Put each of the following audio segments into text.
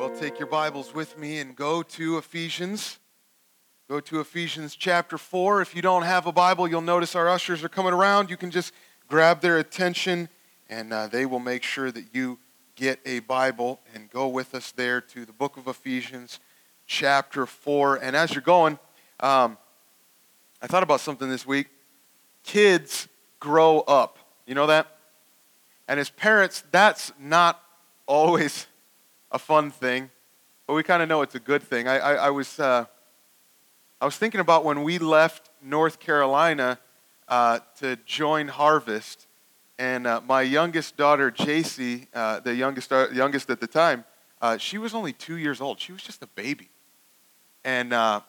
Well, take your Bibles with me and go to Ephesians. Go to Ephesians chapter 4. If you don't have a Bible, you'll notice our ushers are coming around. You can just grab their attention and uh, they will make sure that you get a Bible and go with us there to the book of Ephesians chapter 4. And as you're going, um, I thought about something this week. Kids grow up. You know that? And as parents, that's not always a fun thing, but we kind of know it's a good thing. I, I, I was, uh, I was thinking about when we left North Carolina uh, to join Harvest, and uh, my youngest daughter, JC, uh, the youngest, uh, youngest at the time, uh, she was only two years old. She was just a baby. And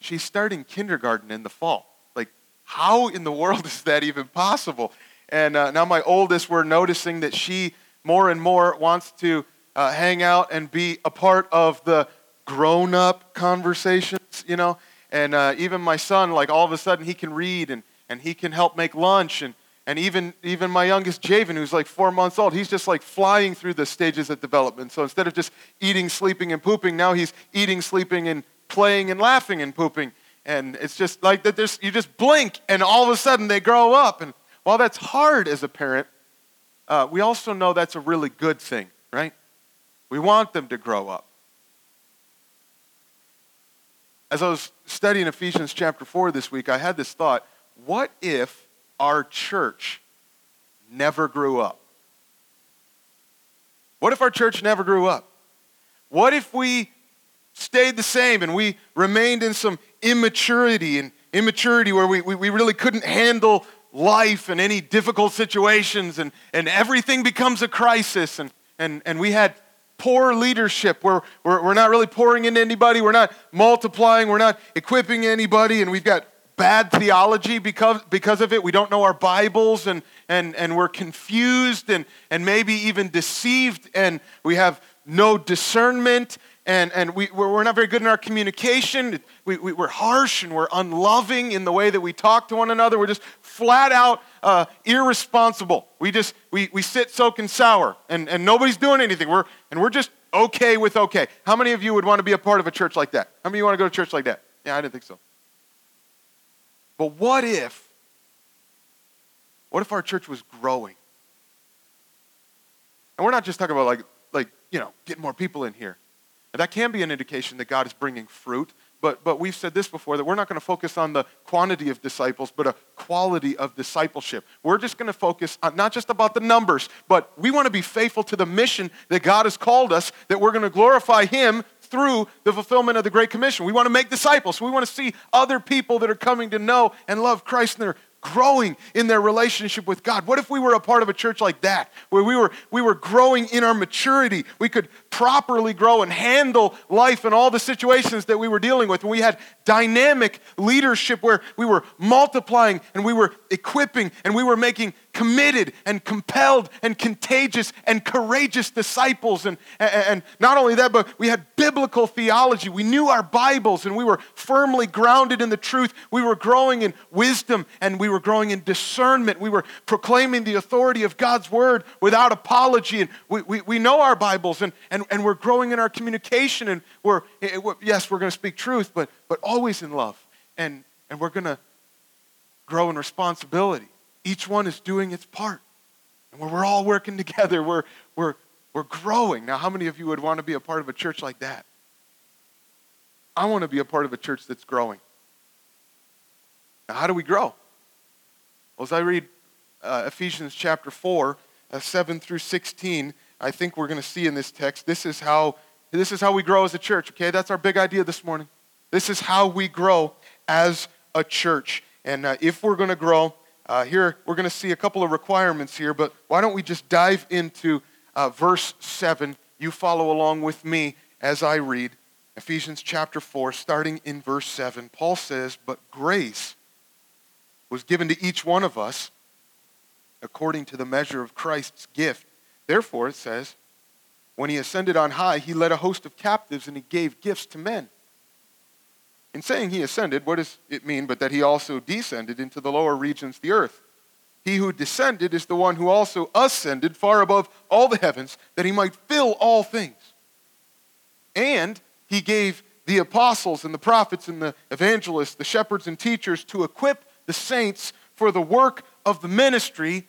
she's starting kindergarten in the fall. Like, how in the world is that even possible? And now my oldest, we're noticing that she more and more wants to uh, hang out and be a part of the grown up conversations, you know. And uh, even my son, like all of a sudden, he can read and, and he can help make lunch. And, and even, even my youngest, Javen, who's like four months old, he's just like flying through the stages of development. So instead of just eating, sleeping, and pooping, now he's eating, sleeping, and playing and laughing and pooping. And it's just like that there's, you just blink and all of a sudden they grow up. And while that's hard as a parent, uh, we also know that's a really good thing, right? We want them to grow up. As I was studying Ephesians chapter 4 this week, I had this thought what if our church never grew up? What if our church never grew up? What if we stayed the same and we remained in some immaturity and immaturity where we, we, we really couldn't handle life and any difficult situations and, and everything becomes a crisis and, and, and we had poor leadership. We're, we're, we're not really pouring into anybody. We're not multiplying. We're not equipping anybody. And we've got bad theology because, because of it. We don't know our Bibles and, and, and we're confused and, and maybe even deceived. And we have no discernment and, and we, we're not very good in our communication. We, we, are harsh and we're unloving in the way that we talk to one another. We're just flat out uh, irresponsible. We just, we, we sit soaking sour and, and nobody's doing anything. We're, and we're just okay with okay. How many of you would want to be a part of a church like that? How many of you want to go to church like that? Yeah, I didn't think so. But what if, what if our church was growing? And we're not just talking about like, like, you know, getting more people in here. And that can be an indication that God is bringing fruit. But, but we've said this before that we're not going to focus on the quantity of disciples, but a quality of discipleship. We're just going to focus on not just about the numbers, but we want to be faithful to the mission that God has called us, that we're going to glorify Him through the fulfillment of the Great Commission. We want to make disciples. We want to see other people that are coming to know and love Christ and they're growing in their relationship with God. What if we were a part of a church like that, where we were, we were growing in our maturity? We could properly grow and handle life and all the situations that we were dealing with. And we had dynamic leadership where we were multiplying and we were equipping and we were making committed and compelled and contagious and courageous disciples. And, and not only that, but we had biblical theology. We knew our Bibles and we were firmly grounded in the truth. We were growing in wisdom and we were growing in discernment. We were proclaiming the authority of God's word without apology. And we, we, we know our Bibles and, and and, and we're growing in our communication and we're, yes, we're going to speak truth, but, but always in love. And, and we're going to grow in responsibility. Each one is doing its part. And when we're all working together, we're, we're, we're growing. Now, how many of you would want to be a part of a church like that? I want to be a part of a church that's growing. Now, how do we grow? Well, as I read uh, Ephesians chapter 4, uh, 7 through 16, I think we're going to see in this text, this is how this is how we grow as a church, okay? That's our big idea this morning. This is how we grow as a church. And uh, if we're going to grow, uh, here we're going to see a couple of requirements here, but why don't we just dive into uh, verse 7? You follow along with me as I read Ephesians chapter 4, starting in verse 7. Paul says, But grace was given to each one of us according to the measure of Christ's gift. Therefore, it says, when he ascended on high, he led a host of captives and he gave gifts to men. In saying he ascended, what does it mean but that he also descended into the lower regions of the earth? He who descended is the one who also ascended far above all the heavens, that he might fill all things. And he gave the apostles and the prophets and the evangelists, the shepherds and teachers to equip the saints for the work of the ministry,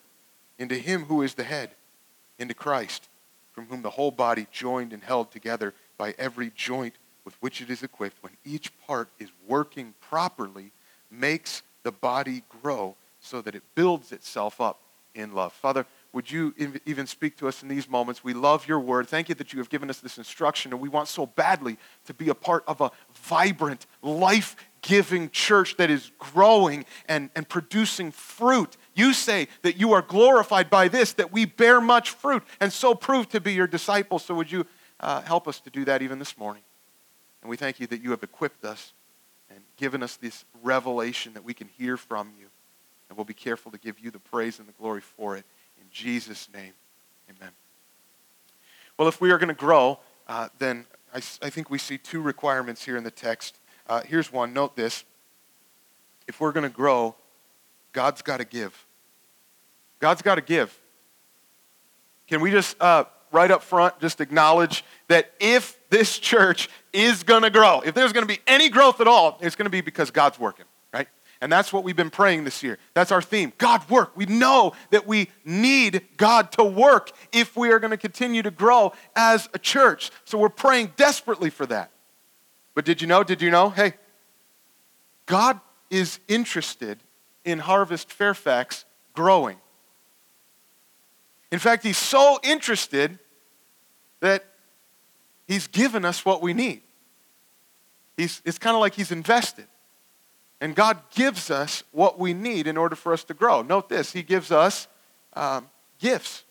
into Him who is the head, into Christ, from whom the whole body, joined and held together by every joint with which it is equipped, when each part is working properly, makes the body grow so that it builds itself up in love. Father, would you even speak to us in these moments? We love your word. Thank you that you have given us this instruction, and we want so badly to be a part of a vibrant, life giving church that is growing and, and producing fruit. You say that you are glorified by this, that we bear much fruit, and so prove to be your disciples. So, would you uh, help us to do that even this morning? And we thank you that you have equipped us and given us this revelation that we can hear from you. And we'll be careful to give you the praise and the glory for it. In Jesus' name, amen. Well, if we are going to grow, uh, then I, I, think we see two requirements here in the text. Uh, here's one. Note this. If we're going to grow, God's got to give. God's got to give. Can we just, uh, right up front, just acknowledge that if this church is going to grow, if there's going to be any growth at all, it's going to be because God's working. Right? And that's what we've been praying this year. That's our theme God work. We know that we need God to work if we are going to continue to grow as a church. So we're praying desperately for that. But did you know? Did you know? Hey, God is interested in Harvest Fairfax growing. In fact, He's so interested that He's given us what we need. He's, it's kind of like He's invested. And God gives us what we need in order for us to grow. Note this He gives us um, gifts.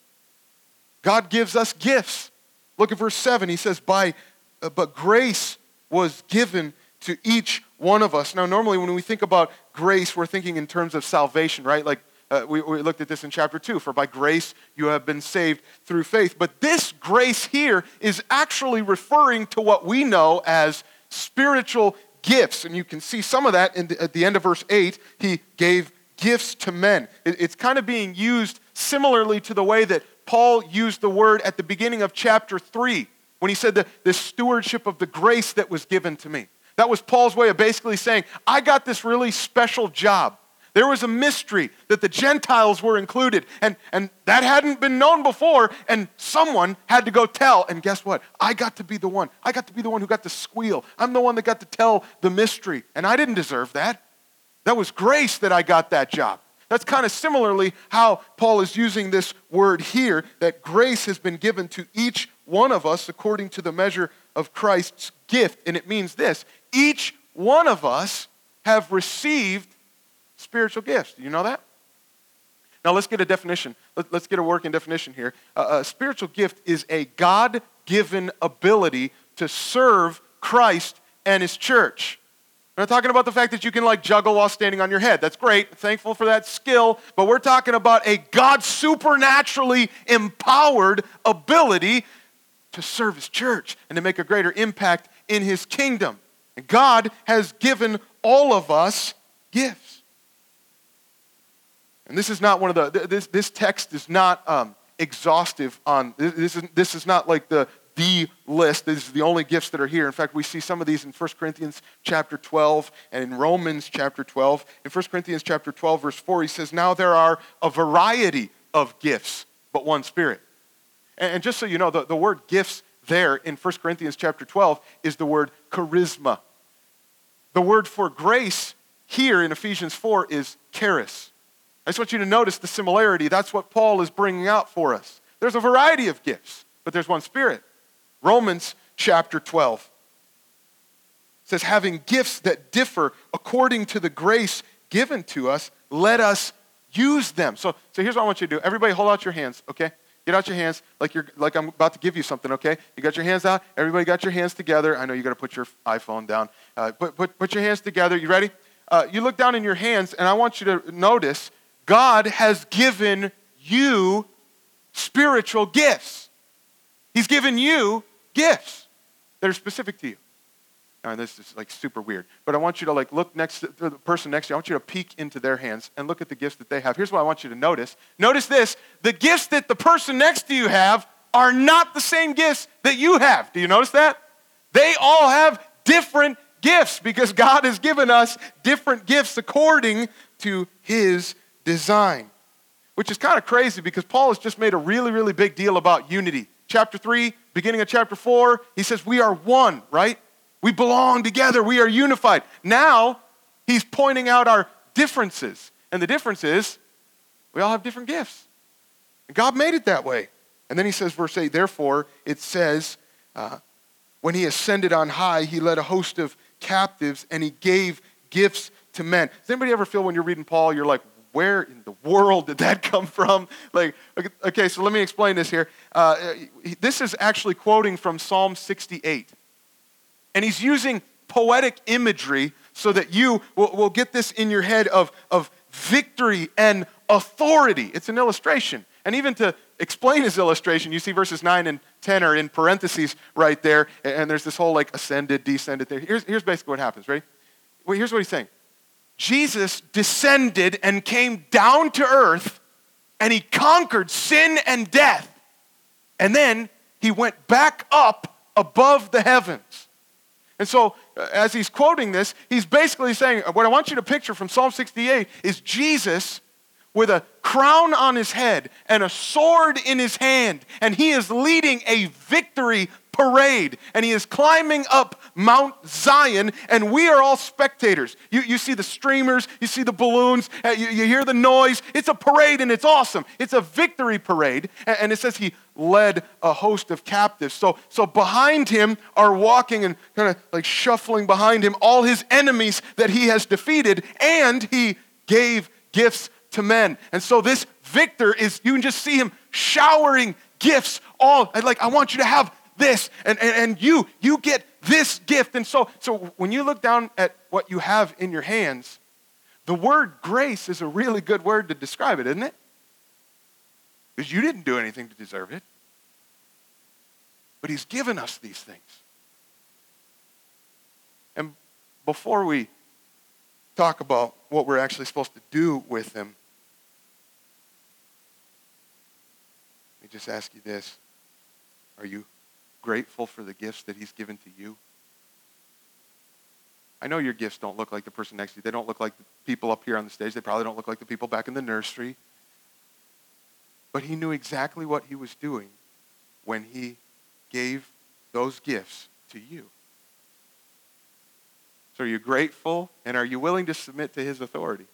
God gives us gifts. Look at verse 7. He says, By, uh, But grace was given to each one of us. Now, normally when we think about grace, we're thinking in terms of salvation, right? Like uh, we, we looked at this in chapter 2 for by grace you have been saved through faith. But this grace here is actually referring to what we know as spiritual gifts. And you can see some of that the, at the end of verse 8. He gave gifts to men. It, it's kind of being used similarly to the way that Paul used the word at the beginning of chapter 3 when he said the, the stewardship of the grace that was given to me. That was Paul's way of basically saying, I got this really special job. There was a mystery that the Gentiles were included, and, and that hadn't been known before, and someone had to go tell. And guess what? I got to be the one. I got to be the one who got to squeal. I'm the one that got to tell the mystery, and I didn't deserve that. That was grace that I got that job. That's kind of similarly how Paul is using this word here that grace has been given to each one of us according to the measure of Christ's gift. And it means this each one of us have received spiritual gifts. Do you know that? Now let's get a definition. Let, us get a working definition here. A spiritual gift is a God given ability to serve Christ and his church. We're not talking about the fact that you can like juggle while standing on your head. That's great. Thankful for that skill. But we're talking about a God supernaturally empowered ability to serve his church and to make a greater impact in his kingdom. And God has given all of us gifts. And this is not one of the, this, this text is not um, exhaustive on, this is, this is not like the, the list. These are the only gifts that are here. In fact, we see some of these in 1 Corinthians chapter 12 and in Romans chapter 12. In 1 Corinthians chapter 12, verse 4, he says, Now there are a variety of gifts, but one Spirit. And, just so you know, the, the word gifts there in 1 Corinthians chapter 12 is the word charisma. The word for grace here in Ephesians 4 is charis. I just want you to notice the similarity. That's what Paul is bringing out for us. There's a variety of gifts, but there's one Spirit. Romans chapter 12 says, having gifts that differ according to the grace given to us, let us use them. So, so here's what I want you to do. Everybody hold out your hands, okay? Get out your hands like you're like I'm about to give you something, okay? You got your hands out. Everybody got your hands together. I know you got to put your iPhone down. Uh, put, put, put your hands together. You ready? Uh, you look down in your hands, and I want you to notice God has given you spiritual gifts. He's given you gifts that are specific to you. And this is like super weird. But I want you to like look next to the person next to you. I want you to peek into their hands and look at the gifts that they have. Here's what I want you to notice. Notice this. The gifts that the person next to you have are not the same gifts that you have. Do you notice that? They all have different gifts because God has given us different gifts according to his design. Which is kind of crazy because Paul has just made a really, really big deal about unity. Chapter 3, beginning of chapter 4, he says, We are one, right? We belong together. We are unified. Now, he's pointing out our differences. And the difference is we all have different gifts. And God made it that way. And then he says, verse 8, therefore, it says, uh, when he ascended on high, he led a host of captives and he gave gifts to men. Does anybody ever feel when you're reading Paul, you're like, where in the world did that come from? Like, okay, so let me explain this here. Uh, this is actually quoting from Psalm 68. And he's using poetic imagery so that you will, will get this in your head of, of victory and authority. It's an illustration. And even to explain his illustration, you see verses 9 and 10 are in parentheses right there, and there's this whole like ascended, descended there. Here's, here's basically what happens, right? Well, here's what he's saying Jesus descended and came down to earth, and he conquered sin and death. And then he went back up above the heavens. And so, uh, as he's quoting this, he's basically saying, What I want you to picture from Psalm 68 is Jesus with a crown on his head and a sword in his hand, and he is leading a victory parade, and he is climbing up Mount Zion, and we are all spectators. You, you see the streamers, you see the balloons, uh, you, you hear the noise. It's a parade, and it's awesome. It's a victory parade, and, and it says he led a host of captives. So, so behind him are walking and kind of like shuffling behind him all his enemies that he has defeated, and he gave gifts to men. And so this victor is, you can just see him showering gifts all like i want you to have this, and, and, and you, you get this gift. And so, so when you look down at what you have in your hands, the word grace is a really good word to describe it, isn't it? Because you didn't do anything to deserve it. But he's given us these things. And before we talk about what we're actually supposed to do with them, let me just ask you this. Are you grateful for the gifts that he's given to you? I know your gifts don't look like the person next to you. They don't look like the people up here on the stage. They probably don't look like the people back in the nursery. But he knew exactly what he was doing when he gave those gifts to you. So are you grateful and are you willing to submit to his authority?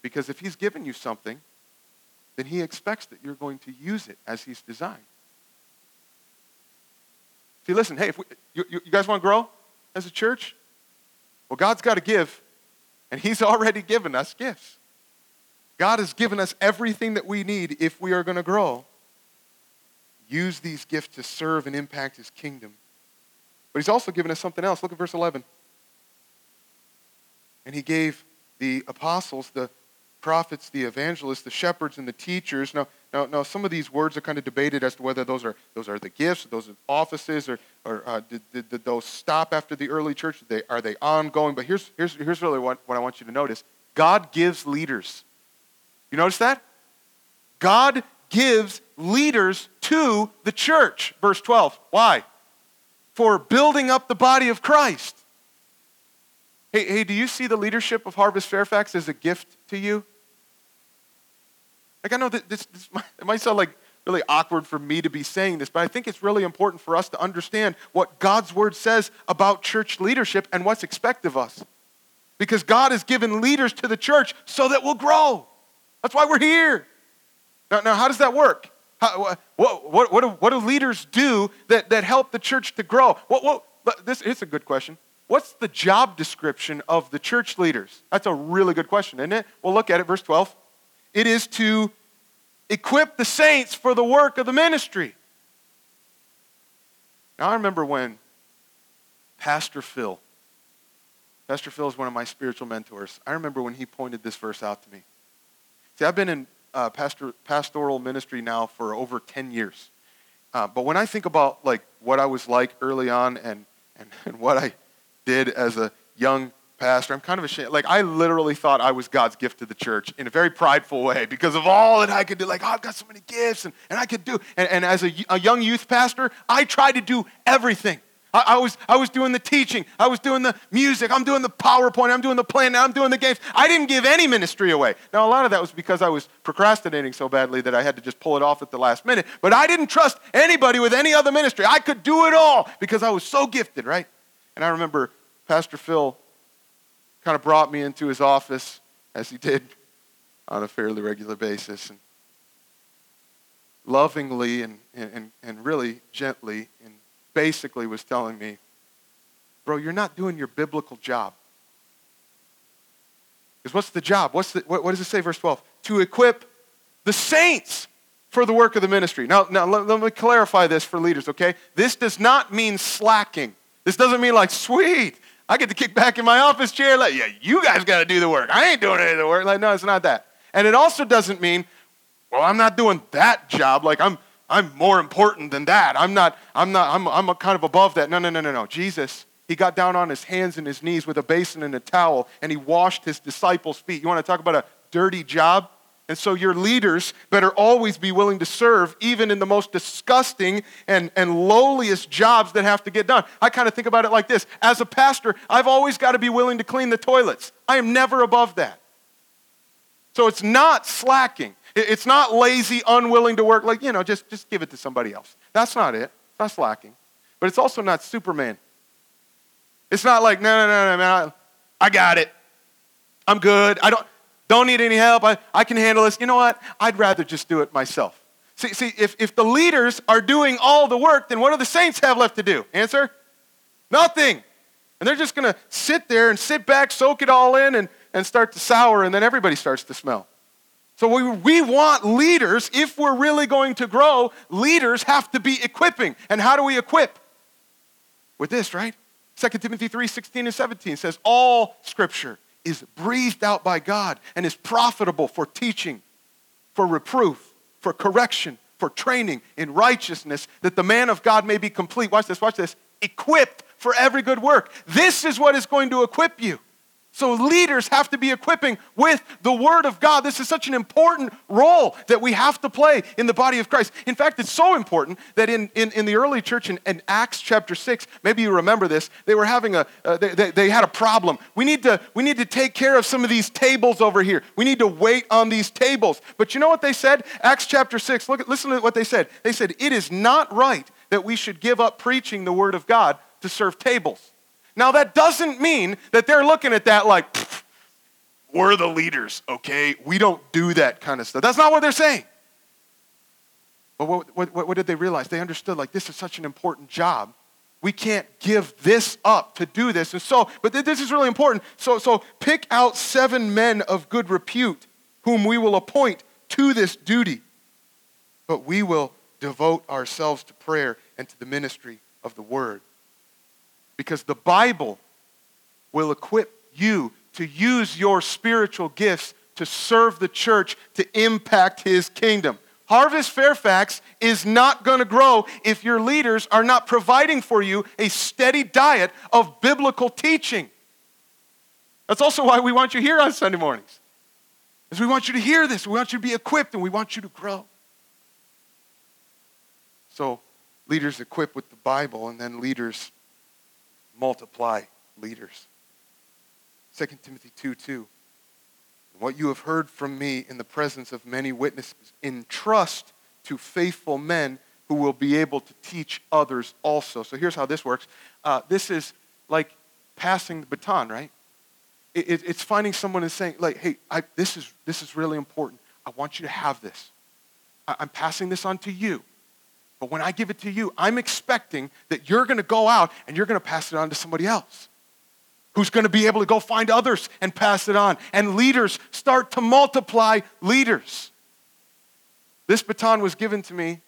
Because if he's given you something, then he expects that you're going to use it as he's designed. See, listen, hey, if we, you, you guys want to grow as a church? Well, God's got to give, and He's already given us gifts. God has given us everything that we need if we are going to grow. Use these gifts to serve and impact His kingdom. But He's also given us something else. Look at verse 11. And He gave the apostles the prophets, the evangelists, the shepherds, and the teachers. Now, now, now some of these words are kind of debated as to whether those are, those are the gifts, those are offices, or, or uh, did, did, did, those stop after the early church? They, are they ongoing? But here's, here's, here's really what, what I want you to notice God gives leaders. You notice that? God gives leaders to the church. Verse 12. Why? For building up the body of Christ. Hey, hey, do you see the leadership of Harvest Fairfax as a gift to you? Like, I know that this, this it might sound like really awkward for me to be saying this, but I think it's really important for us to understand what God's word says about church leadership and what's expected of us. Because God has given leaders to the church so that we'll grow. That's why we're here. Now, now how does that work? How, what, what, what, do, what do leaders do that, that help the church to grow? What, what, this is a good question. What's the job description of the church leaders? That's a really good question, isn't it? Well, look at it, verse 12. It is to equip the saints for the work of the ministry. Now, I remember when Pastor Phil, Pastor Phil is one of my spiritual mentors. I remember when he pointed this verse out to me. See, I've been in uh, pastor, pastoral ministry now for over 10 years. Uh, but when I think about like what I was like early on and, and, and what I did as a young pastor, I'm kind of ashamed. Like I literally thought I was God's gift to the church in a very prideful way because of all that I could do. Like, oh, I've got so many gifts and, and I could do. And, and as a, a young youth pastor, I tried to do everything. I, I, was, I was doing the teaching. I was doing the music. I'm doing the PowerPoint. I'm doing the plan. I'm doing the games. I didn't give any ministry away. Now, a lot of that was because I was procrastinating so badly that I had to just pull it off at the last minute. But I didn't trust anybody with any other ministry. I could do it all because I was so gifted, right? And I remember Pastor Phil kind of brought me into his office, as he did on a fairly regular basis. And lovingly and, and, and really gently and basically was telling me, bro, you're not doing your biblical job. Because what's the job? What's the, what, what, does it say, verse 12? To equip the saints for the work of the ministry. Now, now let, let me clarify this for leaders, okay? This does not mean slacking. This doesn't mean like, sweet, I get to kick back in my office chair. Like, yeah, you guys got to do the work. I ain't doing any of the work. Like, no, it's not that. And it also doesn't mean, well, I'm not doing that job. Like, I'm, I'm more important than that. I'm not, I'm not, I'm, I'm kind of above that. No, no, no, no, no. Jesus, he got down on his hands and his knees with a basin and a towel and he washed his disciples' feet. You want to talk about a dirty job? And so your leaders better always be willing to serve, even in the most disgusting and, and lowliest jobs that have to get done. I kind of think about it like this As a pastor, I've always got to be willing to clean the toilets. I am never above that. So it's not slacking. It's not lazy, unwilling to work, like, you know, just, just give it to somebody else. That's not it. That's lacking. But it's also not Superman. It's not like, no, no, no, no, man, I, I got it. I'm good. I don't, don't need any help. I, I can handle this. You know what? I'd rather just do it myself. See, see if, if the leaders are doing all the work, then what do the saints have left to do? Answer? Nothing. And they're just going to sit there and sit back, soak it all in, and, and start to sour, and then everybody starts to smell. So we, we want leaders, if we're really going to grow, leaders have to be equipping. And how do we equip? With this, right? 2 Timothy 3 16 and 17 says, All scripture is breathed out by God and is profitable for teaching, for reproof, for correction, for training in righteousness, that the man of God may be complete. Watch this, watch this. Equipped for every good work. This is what is going to equip you. So leaders have to be equipping with the Word of God. This is such an important role that we have to play in the body of Christ. In fact, it's so important that in, in, in the early church in, in, Acts chapter 6, maybe you remember this, they were having a, uh, they, they, they had a problem. We need, to, we need to take care of some of these tables over here. We need to wait on these tables. But you know what they said? Acts chapter 6, look, listen to what they said. They said, it is not right that we should give up preaching the Word of God to serve tables. Now, that doesn't mean that they're looking at that like, we're the leaders, okay? We don't do that kind of stuff. That's not what they're saying. But what, what, what did they realize? They understood like this is such an important job. We can't give this up to do this. And so, but this is really important. So, so pick out seven men of good repute whom we will appoint to this duty. But we will devote ourselves to prayer and to the ministry of the word because the Bible will equip you to use your spiritual gifts to serve the church, to impact his kingdom. Harvest Fairfax is not going to grow if your leaders are not providing for you a steady diet of biblical teaching. That's also why we want you here on Sunday mornings. Is we want you to hear this, we want you to be equipped, and we want you to grow. So, leaders equipped with the Bible, and then leaders multiply leaders. 2 Timothy 2 2. What you have heard from me in the presence of many witnesses, entrust to faithful men who will be able to teach others also. So here's how this works uh, this is like passing the baton, right? It, it, it's finding someone and saying, like, hey, I, this, is, this is really important. I want you to have this. I, I'm passing this on to you. But when I give it to you, I'm expecting that you're going to go out and you're going to pass it on to somebody else who's going to be able to go find others and pass it on. And leaders start to multiply leaders. This baton was given to me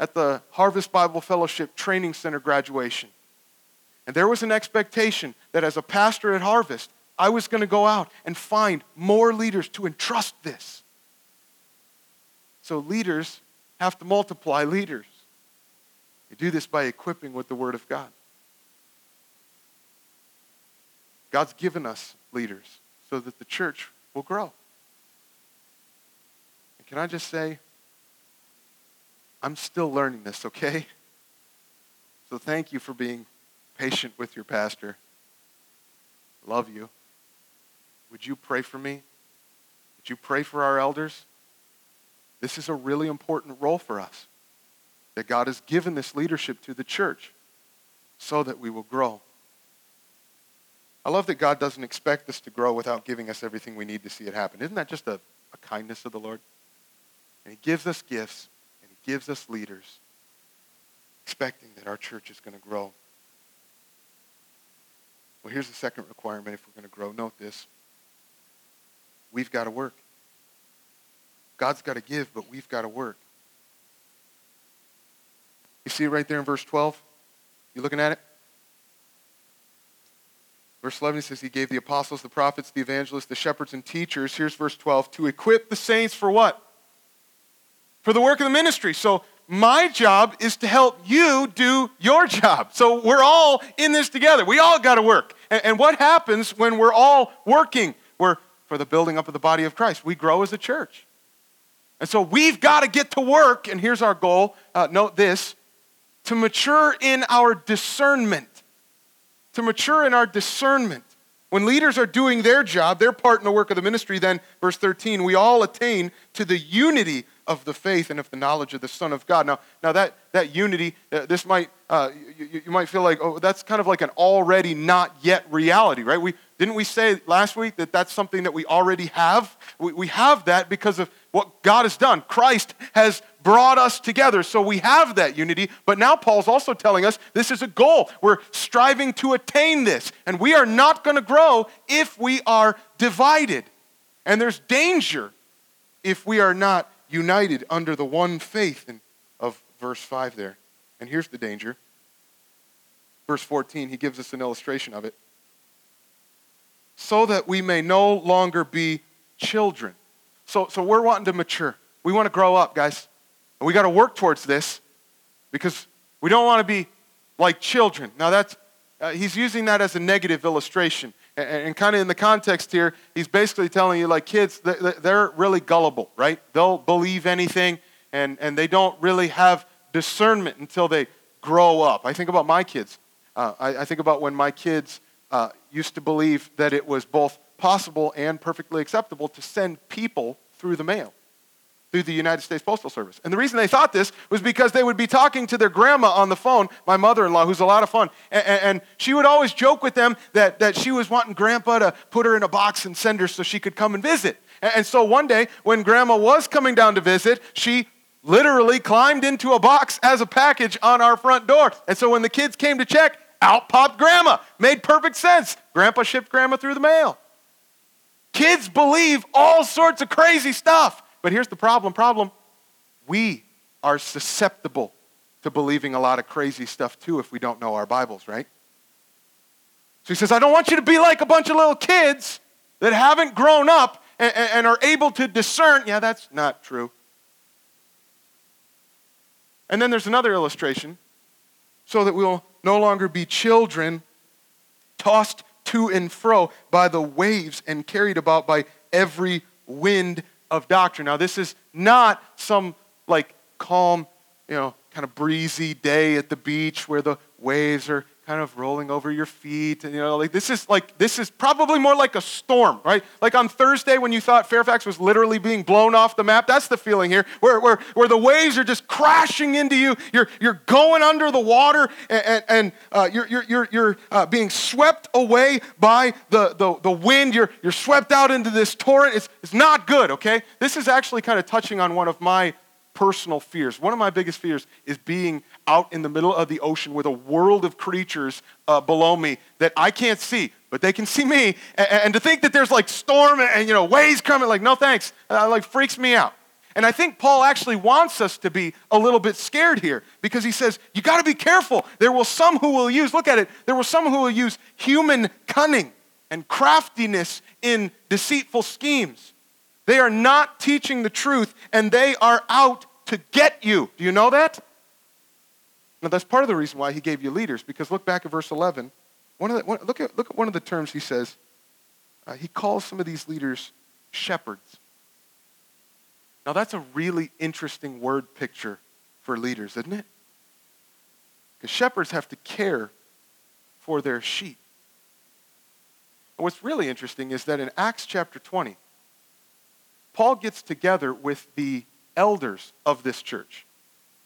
at the Harvest Bible Fellowship Training Center graduation. And there was an expectation that as a pastor at Harvest, I was going to go out and find more leaders to entrust this. So leaders have to multiply leaders. You do this by equipping with the Word of God. God's given us leaders so that the church will grow. And can I just say, I'm still learning this, okay? So thank you for being patient with your pastor. Love you. Would you pray for me? Would you pray for our elders? This is a really important role for us. That God has given this leadership to the church so that we will grow. I love that God doesn't expect us to grow without giving us everything we need to see it happen. Isn't that just a, a kindness of the Lord? And He gives us gifts and He gives us leaders, expecting that our church is going to grow. Well, here's the second requirement if we're going to grow. Note this. We've got to work. God's got to give, but we've got to work. You see it right there in verse 12? You looking at it? Verse 11 says, He gave the apostles, the prophets, the evangelists, the shepherds, and teachers. Here's verse 12 to equip the saints for what? For the work of the ministry. So my job is to help you do your job. So we're all in this together. We all got to work. And, and, what happens when we're all working? We're for the building up of the body of Christ. We grow as a church. And so we've got to get to work. And here's our goal uh, note this to mature in our discernment. To mature in our discernment. When leaders are doing their job, their part in the work of the ministry, then, verse 13, we all attain to the unity of the faith and of the knowledge of the Son of God. Now, now that, that unity, uh, this might, uh, you, you might feel like, oh, that's kind of like an already not yet reality, right? We, didn't we say last week that that's something that we already have? We, we have that because of what God has done. Christ has brought us together, so we have that unity. But now Paul's also telling us this is a goal. We're striving to attain this, and we are not going to grow if we are divided. And there's danger if we are not united under the one faith in, of verse 5 there. And here's the danger. Verse 14, he gives us an illustration of it. So that we may no longer be children. So, so we're wanting to mature. We want to grow up, guys. And we got to work towards this because we don't want to be like children. Now, that's, uh, he's using that as a negative illustration. And, and kind of in the context here, he's basically telling you, like, kids, they're really gullible, right? They'll believe anything, and, and they don't really have discernment until they grow up. I think about my kids. Uh, I, I, think about when my kids uh, used to believe that it was both possible and perfectly acceptable to send people through the mail through the United States Postal Service. And the reason they thought this was because they would be talking to their grandma on the phone, my mother in law, who's a lot of fun. And, and, she would always joke with them that, that she was wanting grandpa to put her in a box and send her so she could come and visit. And, and so one day, when grandma was coming down to visit, she literally climbed into a box as a package on our front door. And so when the kids came to check, out popped grandma. Made perfect sense. Grandpa shipped grandma through the mail. Kids believe all sorts of crazy stuff. But here's the problem problem we are susceptible to believing a lot of crazy stuff too if we don't know our Bibles, right? So he says, I don't want you to be like a bunch of little kids that haven't grown up and, and are able to discern. Yeah, that's not true. And then there's another illustration so that we'll no longer be children tossed to and fro by the waves and carried about by every wind of doctrine. Now, this is not some like calm, you know, kind of breezy day at the beach where the waves are kind of rolling over your feet and you know like this is like this is probably more like a storm right? Like on thursday when you thought fairfax was literally being blown off the map that's the feeling here where, where, where the waves are just crashing into you. You're, you're going under the water and, and uh, you're, you're, you're, you're uh, being swept away by the, the, the wind. You're, you're swept out into this torrent. It's, it's not good okay? This is actually kind of touching on one of my personal fears. One of my biggest fears is being out in the middle of the ocean with a world of creatures uh, below me that I can't see, but they can see me. And, and to think that there's like storm and, and, you know waves coming, like no thanks, uh, like freaks me out. And I think Paul actually wants us to be a little bit scared here because he says, you got to be careful. There will some who will use, look at it, there will some who will use human cunning and craftiness in deceitful schemes. They are not teaching the truth and they are out to get you. Do you know that? Now, that's part of the reason why he gave you leaders because look back at verse 11. One of the, one, look, at, look at one of the terms he says. Uh, he calls some of these leaders shepherds. Now, that's a really interesting word picture for leaders, isn't it? Because shepherds have to care for their sheep. And what's really interesting is that in Acts chapter 20, Paul gets together with the elders of this church.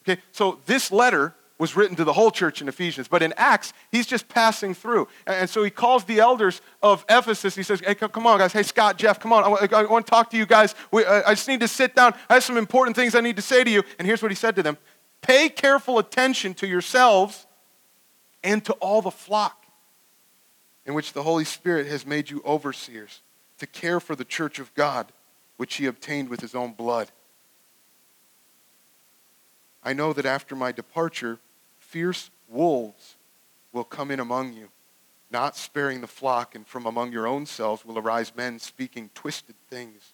Okay, so this letter was written to the whole church in Ephesians, but in Acts, he's just passing through. And so he calls the elders of Ephesus. He says, Hey, come on, guys. Hey, Scott, Jeff, come on. I want to talk to you guys. Uh, I just need to sit down. I have some important things I need to say to you. And here's what he said to them Pay careful attention to yourselves and to all the flock in which the Holy Spirit has made you overseers to care for the church of God, which he obtained with his own blood. I know that after my departure, fierce wolves will come in among you, not sparing the flock, and from among your own selves will arise men speaking twisted things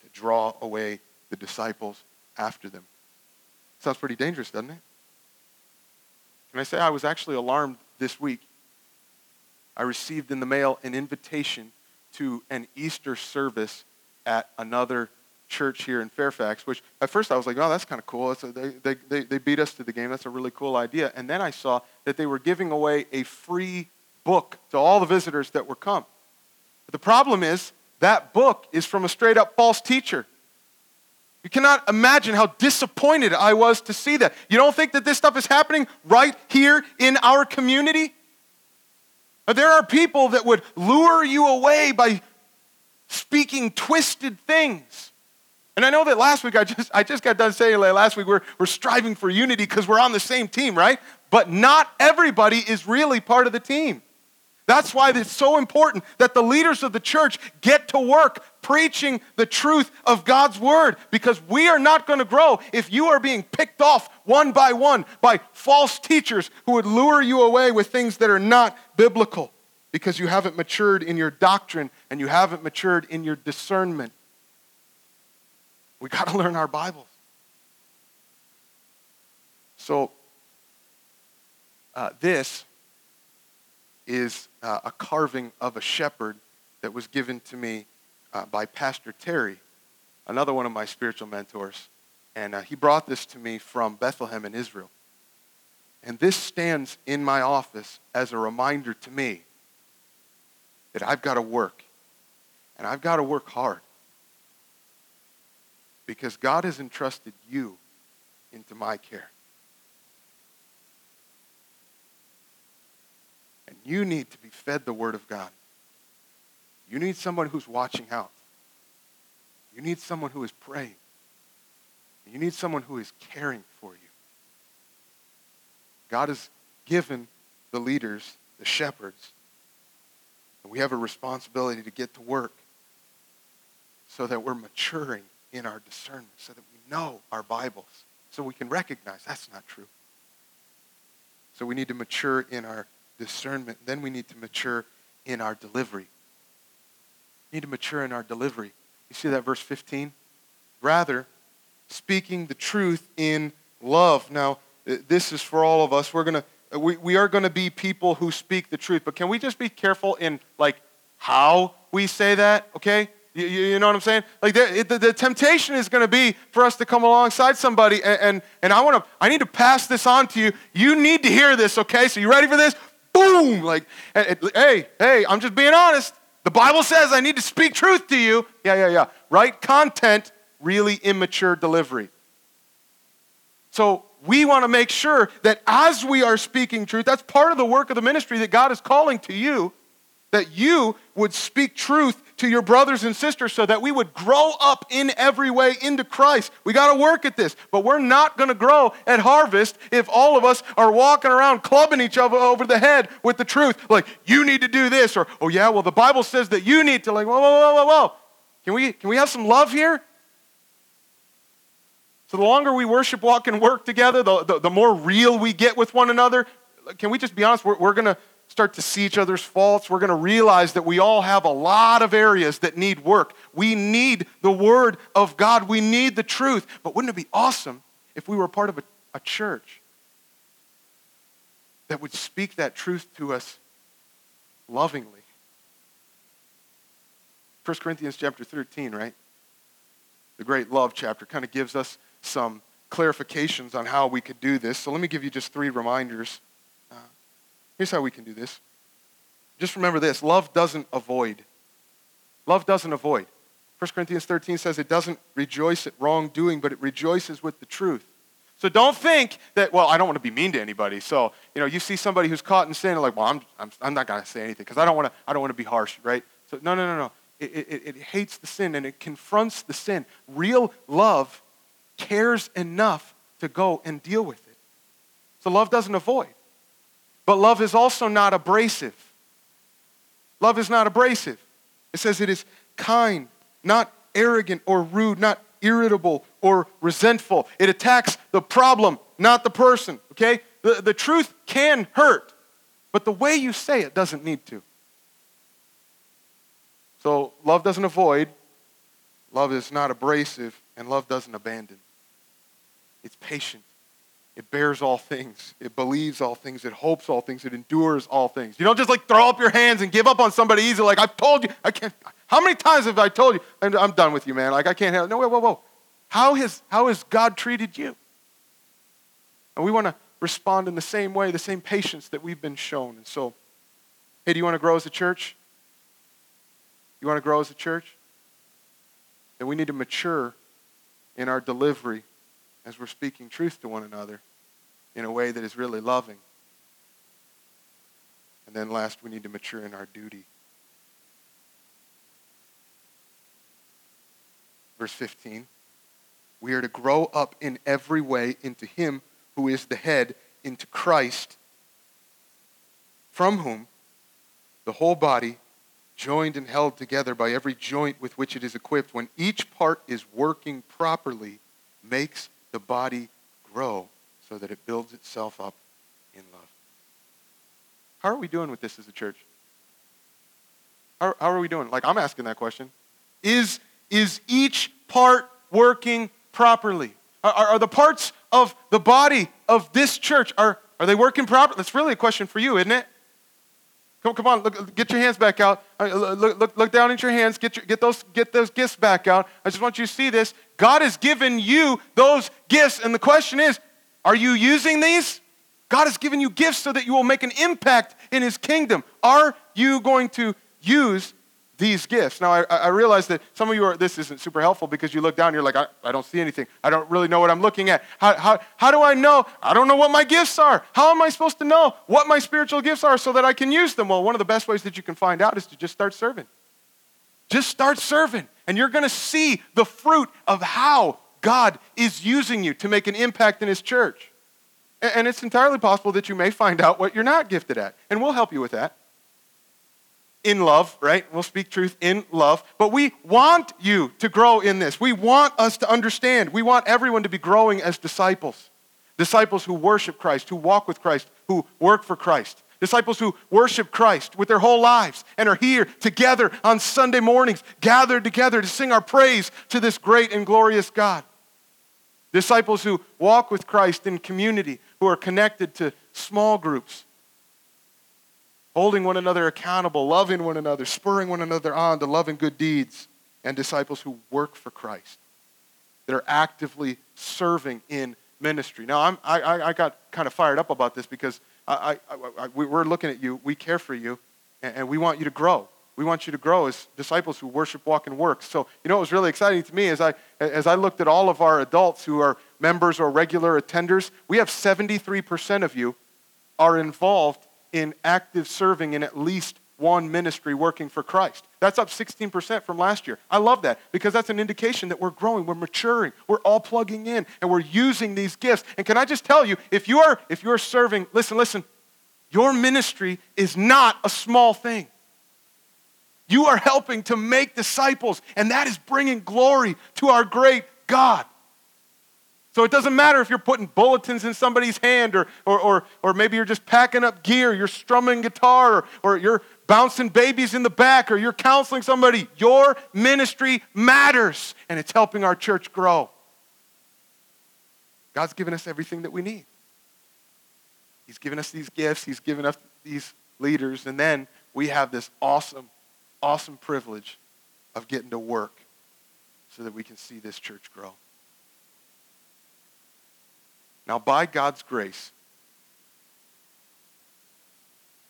to draw away the disciples after them. Sounds pretty dangerous, doesn't it? Can I say I was actually alarmed this week? I received in the mail an invitation to an Easter service at another church here in Fairfax, which at first I was like, oh, that's kind of cool. A, they, they, they beat us to the game. That's a really cool idea. And then I saw that they were giving away a free book to all the visitors that were come. But the problem is that book is from a straight up false teacher. You cannot imagine how disappointed I was to see that. You don't think that this stuff is happening right here in our community? There are people that would lure you away by speaking twisted things. And I know that last week I just, I just got done saying like last week we're, we're striving for unity because we're on the same team, right? But not everybody is really part of the team. That's why it's so important that the leaders of the church get to work preaching the truth of God's word because we are not going to grow if you are being picked off one by one by false teachers who would lure you away with things that are not biblical because you haven't matured in your doctrine and you haven't matured in your discernment. We got to learn our Bibles. So, uh, this is uh, a carving of a shepherd that was given to me uh, by Pastor Terry, another one of my spiritual mentors. And uh, he brought this to me from Bethlehem in Israel. And this stands in my office as a reminder to me that I've got to work. And I've got to work hard because God has entrusted you into my care. And you need to be fed the Word of God. You need someone who's watching out. You need someone who is praying. You need someone who is caring for you. God has given the leaders, the shepherds, and we have a responsibility to get to work so that we're maturing in our discernment so that we know our Bibles, so we can recognize that's not true. So we need to mature in our discernment. Then we need to mature in our delivery. We need to mature in our delivery. You see that verse 15? Rather, speaking the truth in love. Now, this is for all of us. We're going to we, we are going to be people who speak the truth, but can we just be careful in like how we say that, okay? You, you, know what I'm saying? Like the, the, the temptation is going to be for us to come alongside somebody, and, and, and I want to, I need to pass this on to you. You need to hear this, okay? So you ready for this? Boom! Like, hey, hey, I'm just being honest. The Bible says I need to speak truth to you. Yeah, yeah, yeah. Right content, really immature delivery. So we want to make sure that as we are speaking truth, that's part of the work of the ministry that God is calling to you, that you would speak truth to your brothers and sisters so that we would grow up in every way into Christ. We got to work at this, but we're not going to grow at harvest if all of us are walking around clubbing each other over the head with the truth. Like, you need to do this, or, oh, yeah, well, the Bible says that you need to, like, whoa, whoa, whoa, whoa, whoa. Can we, can we have some love here? So the longer we worship, walk, and work together, the, the, the more real we get with one another. Can we just be honest? We're, we're going to start to see each other's faults. We're going to realize that we all have a lot of areas that need work. We need the Word of God, we need the truth. But wouldn't it be awesome if we were part of a, a church that would speak that truth to us lovingly? 1 Corinthians chapter 13, right? The great love chapter kind of gives us some clarifications on how we could do this. So let me give you just three reminders uh, Here's how we can do this. Just remember this love doesn't avoid. Love doesn't avoid. 1 Corinthians 13 says it doesn't rejoice at wrongdoing, but it rejoices with the truth. So don't think that, well, I don't want to be mean to anybody. So, you know, you see somebody who's caught in sin, like, well, I'm, I'm, I'm not going to say anything because I don't want to I don't want to be harsh, right? So, no, no, no, no. It, it, it hates the sin and it confronts the sin. Real love cares enough to go and deal with it. So love doesn't avoid. But love is also not abrasive. Love is not abrasive. It says it is kind, not arrogant or rude, not irritable or resentful. It attacks the problem, not the person, okay? The, the truth can hurt, but the way you say it doesn't need to. So, love doesn't avoid, love is not abrasive, and love doesn't abandon. It's patient. It bears all things. It believes all things. It hopes all things. It endures all things. You don't just like throw up your hands and give up on somebody easy. Like I've told you, I can't. How many times have I told you? I'm, I'm done with you, man. Like I can't handle. No, whoa, whoa, whoa. How has how has God treated you? And we want to respond in the same way, the same patience that we've been shown. And so, hey, do you want to grow as a church? You want to grow as a church? Then we need to mature in our delivery as we're speaking truth to one another in a way that is really loving. And then last, we need to mature in our duty. Verse 15 We are to grow up in every way into Him who is the head, into Christ, from whom the whole body, joined and held together by every joint with which it is equipped, when each part is working properly, makes the body grow so that it builds itself up in love. How are we doing with this as a church? How, how are we doing? Like, I'm asking that question. Is, is each part working properly? Are, are, the parts of the body of this church, are, are they working properly? That's really a question for you, isn't it? Come, come on, look, get your hands back out. Look, look, look down at your hands. Get, your, get, those, get those gifts back out. I just want you to see this. God has given you those gifts, and the question is are you using these? God has given you gifts so that you will make an impact in His kingdom. Are you going to use these gifts. Now, I, I, realize that some of you are, this isn't super helpful because you look down and you're like, I, I don't see anything. I don't really know what I'm looking at. How, how, how do I know? I don't know what my gifts are. How am I supposed to know what my spiritual gifts are so that I can use them? Well, one of the best ways that you can find out is to just start serving. Just start serving, and you're going to see the fruit of how God is using you to make an impact in His church. And, it's entirely possible that you may find out what you're not gifted at, and we'll help you with that in love, right? We'll speak truth in love. But we want you to grow in this. We want us to understand. We want everyone to be growing as disciples. Disciples who worship Christ, who walk with Christ, who work for Christ. Disciples who worship Christ with their whole lives and are here together on Sunday mornings, gathered together to sing our praise to this great and glorious God. Disciples who walk with Christ in community, who are connected to small groups, holding one another accountable, loving one another, spurring one another on to love and good deeds, and disciples who work for Christ, that are actively serving in ministry. Now, I'm, I, I got kind of fired up about this because I, I, I, we're looking at you, we care for you, and, and we want you to grow. We want you to grow as disciples who worship, walk, and work. So, you know, what was really exciting to me as I, as I looked at all of our adults who are members or regular attenders, we have 73% of you are involved in active serving in at least one ministry working for Christ. That's up 16% from last year. I love that because that's an indication that we're growing, we're maturing, we're all plugging in, and we're using these gifts. And can I just tell you, if you are if you're serving, listen, listen, your ministry is not a small thing. You are helping to make disciples, and that is bringing glory to our great God. So it doesn't matter if you're putting bulletins in somebody's hand or, or, or, or maybe you're just packing up gear, you're strumming guitar, or, or you're bouncing babies in the back, or you're counseling somebody. Your ministry matters, and it's helping our church grow. God's given us everything that we need. He's given us these gifts, He's given us these leaders, and then we have this awesome, awesome privilege of getting to work so that we can see this church grow. Now, by God's grace,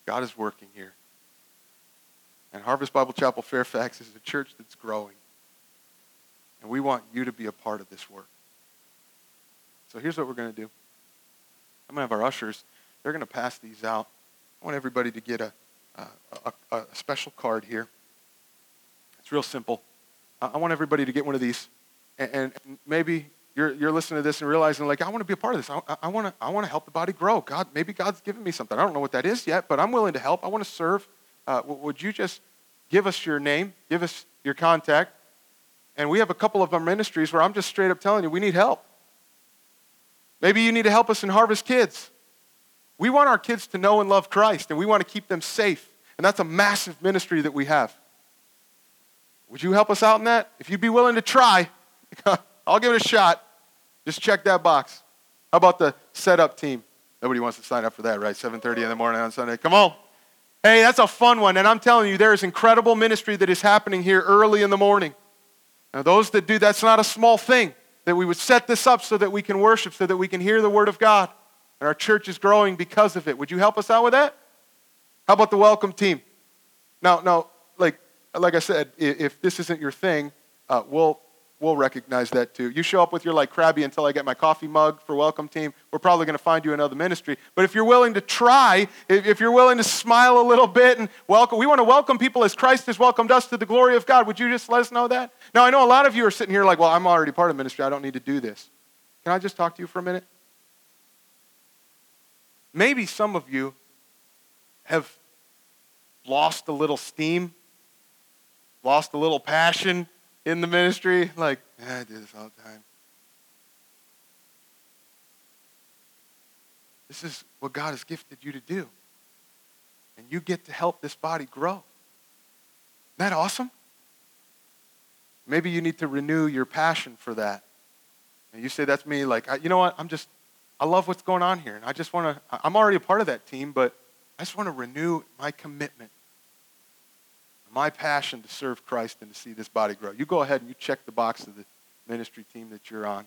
God is working here. And Harvest Bible Chapel Fairfax is a church that's growing. And we want you to be a part of this work. So here's what we're going to do. I'm going to have our ushers, they're going to pass these out. I want everybody to get a, a, a, a special card here. It's real simple. I want everybody to get one of these. And, and maybe you're, you're listening to this and realizing, like, I want to be a part of this. I, I, want to, I want to help the body grow. God, maybe God's given me something. I don't know what that is yet, but I'm willing to help. I want to serve. Uh, would you just give us your name, give us your contact? And we have a couple of our ministries where I'm just straight up telling you, we need help. Maybe you need to help us in Harvest Kids. We want our kids to know and love Christ, and we want to keep them safe. And that's a massive ministry that we have. Would you help us out in that? If you'd be willing to try, I'll give it a shot. Just check that box. How about the setup team? Nobody wants to sign up for that, right? 7:30 in the morning on Sunday. Come on. Hey, that's a fun one. And I'm telling you, there is incredible ministry that is happening here early in the morning. Now, those that do that's not a small thing. That we would set this up so that we can worship, so that we can hear the word of God. And our church is growing because of it. Would you help us out with that? How about the welcome team? Now, now, like, like I said, if this isn't your thing, uh, we'll we'll recognize that too. You show up with your like crabby until I get my coffee mug for welcome team. We're probably going to find you another ministry. But if you're willing to try, if you're willing to smile a little bit and welcome, we want to welcome people as Christ has welcomed us to the glory of God. Would you just let us know that? Now I know a lot of you are sitting here like, well, I'm already part of ministry. I don't need to do this. Can I just talk to you for a minute? Maybe some of you have lost a little steam, lost a little passion in the ministry, like, eh, I do this all the time. This is what God has gifted you to do. And you get to help this body grow. Isn't that awesome? Maybe you need to renew your passion for that. And you say, that's me, like, you know what? I'm just, I love what's going on here. And I just want to, I'm already a part of that team, but I just want to renew my commitment my passion to serve Christ and to see this body grow. You go ahead and you check the box of the ministry team that you're on.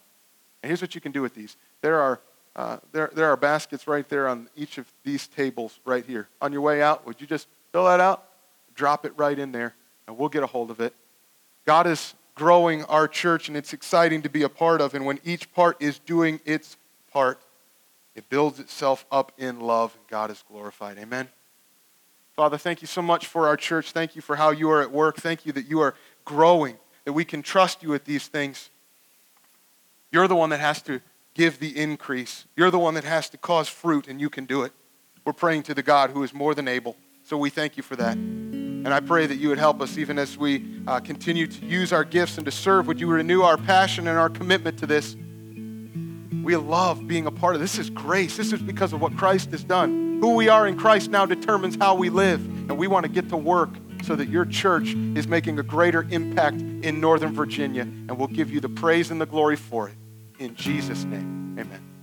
And here's what you can do with these. There are, uh, there, there are baskets right there on each of these tables right here. On your way out, would you just fill that out? Drop it right in there, and we'll get a hold of it. God is growing our church, and it's exciting to be a part of. And when each part is doing its part, it builds itself up in love, and God is glorified. Amen. Father, thank you so much for our church. Thank you for how you are at work. Thank you that you are growing, that we can trust you with these things. You're the one that has to give the increase. You're the one that has to cause fruit, and you can do it. We're praying to the God who is more than able. So we thank you for that. And I pray that you would help us even as we uh, continue to use our gifts and to serve. Would you renew our passion and our commitment to this? We love being a part of this. This is grace. This is because of what Christ has done. Who we are in Christ now determines how we live. And we want to get to work so that your church is making a greater impact in Northern Virginia. And we'll give you the praise and the glory for it. In Jesus' name, amen.